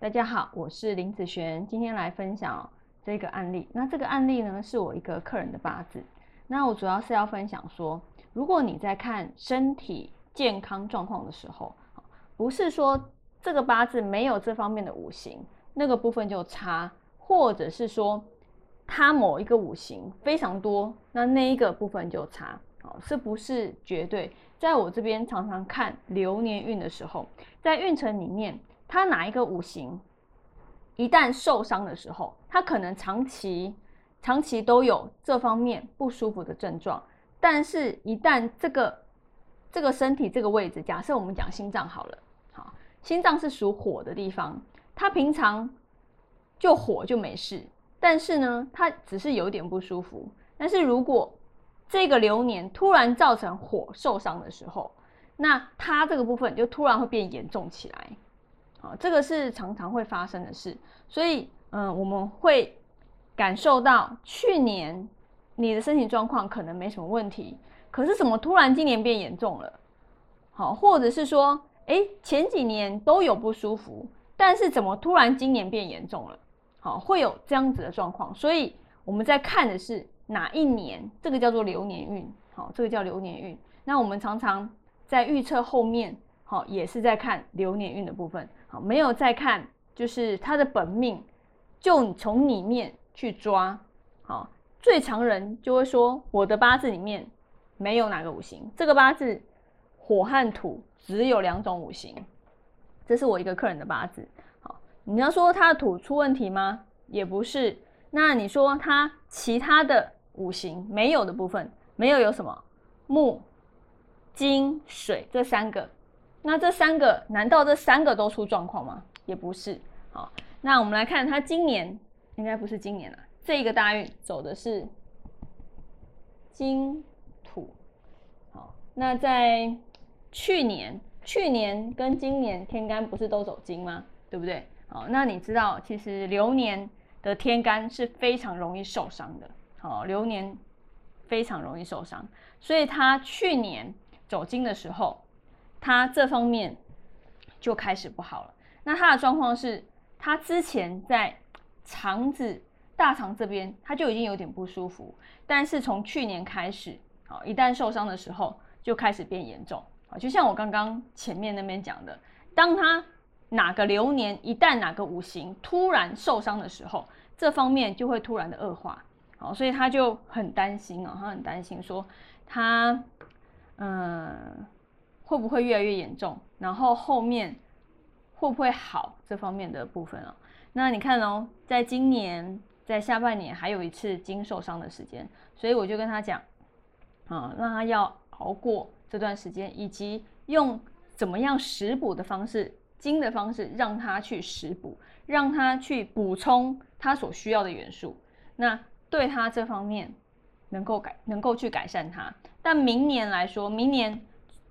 大家好，我是林子璇，今天来分享这个案例。那这个案例呢，是我一个客人的八字。那我主要是要分享说，如果你在看身体健康状况的时候，不是说这个八字没有这方面的五行，那个部分就差，或者是说它某一个五行非常多，那那一个部分就差。哦，是不是绝对？在我这边常常看流年运的时候，在运程里面。他哪一个五行一旦受伤的时候，他可能长期、长期都有这方面不舒服的症状。但是，一旦这个这个身体这个位置，假设我们讲心脏好了，好，心脏是属火的地方，它平常就火就没事。但是呢，它只是有点不舒服。但是如果这个流年突然造成火受伤的时候，那它这个部分就突然会变严重起来。啊，这个是常常会发生的事，所以，嗯，我们会感受到去年你的身体状况可能没什么问题，可是怎么突然今年变严重了？好，或者是说，哎，前几年都有不舒服，但是怎么突然今年变严重了？好，会有这样子的状况，所以我们在看的是哪一年，这个叫做流年运，好，这个叫流年运。那我们常常在预测后面。好，也是在看流年运的部分。好，没有再看，就是他的本命，就从里面去抓。好，最常人就会说，我的八字里面没有哪个五行，这个八字火和土只有两种五行。这是我一个客人的八字。好，你要说他的土出问题吗？也不是。那你说他其他的五行没有的部分，没有有什么木、金、水这三个。那这三个，难道这三个都出状况吗？也不是。好，那我们来看，他今年应该不是今年了。这个大运走的是金土。好，那在去年，去年跟今年天干不是都走金吗？对不对？好，那你知道，其实流年的天干是非常容易受伤的。好，流年非常容易受伤，所以他去年走金的时候。他这方面就开始不好了。那他的状况是，他之前在肠子、大肠这边他就已经有点不舒服，但是从去年开始，好，一旦受伤的时候就开始变严重。啊，就像我刚刚前面那边讲的，当他哪个流年一旦哪个五行突然受伤的时候，这方面就会突然的恶化。好，所以他就很担心啊，他很担心说他，嗯。会不会越来越严重？然后后面会不会好这方面的部分啊？那你看哦，在今年在下半年还有一次筋受伤的时间，所以我就跟他讲，啊，让他要熬过这段时间，以及用怎么样食补的方式，筋的方式，让他去食补，让他去补充他所需要的元素，那对他这方面能够改，能够去改善他。但明年来说，明年。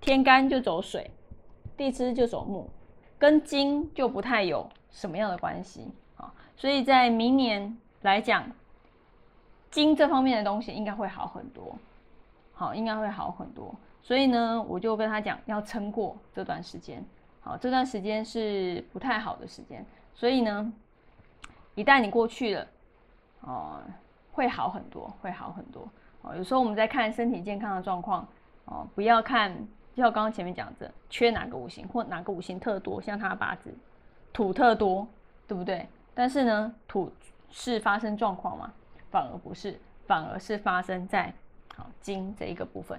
天干就走水，地支就走木，跟金就不太有什么样的关系啊。所以在明年来讲，金这方面的东西应该会好很多，好，应该会好很多。所以呢，我就跟他讲要撑过这段时间，好，这段时间是不太好的时间。所以呢，一旦你过去了，哦，会好很多，会好很多。哦，有时候我们在看身体健康的状况，哦，不要看。就像刚刚前面讲的，缺哪个五行或哪个五行特多，像他的八字土特多，对不对？但是呢，土是发生状况吗？反而不是，反而是发生在好金这一个部分。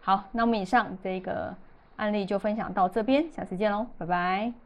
好，那我们以上这个案例就分享到这边，下次见喽，拜拜。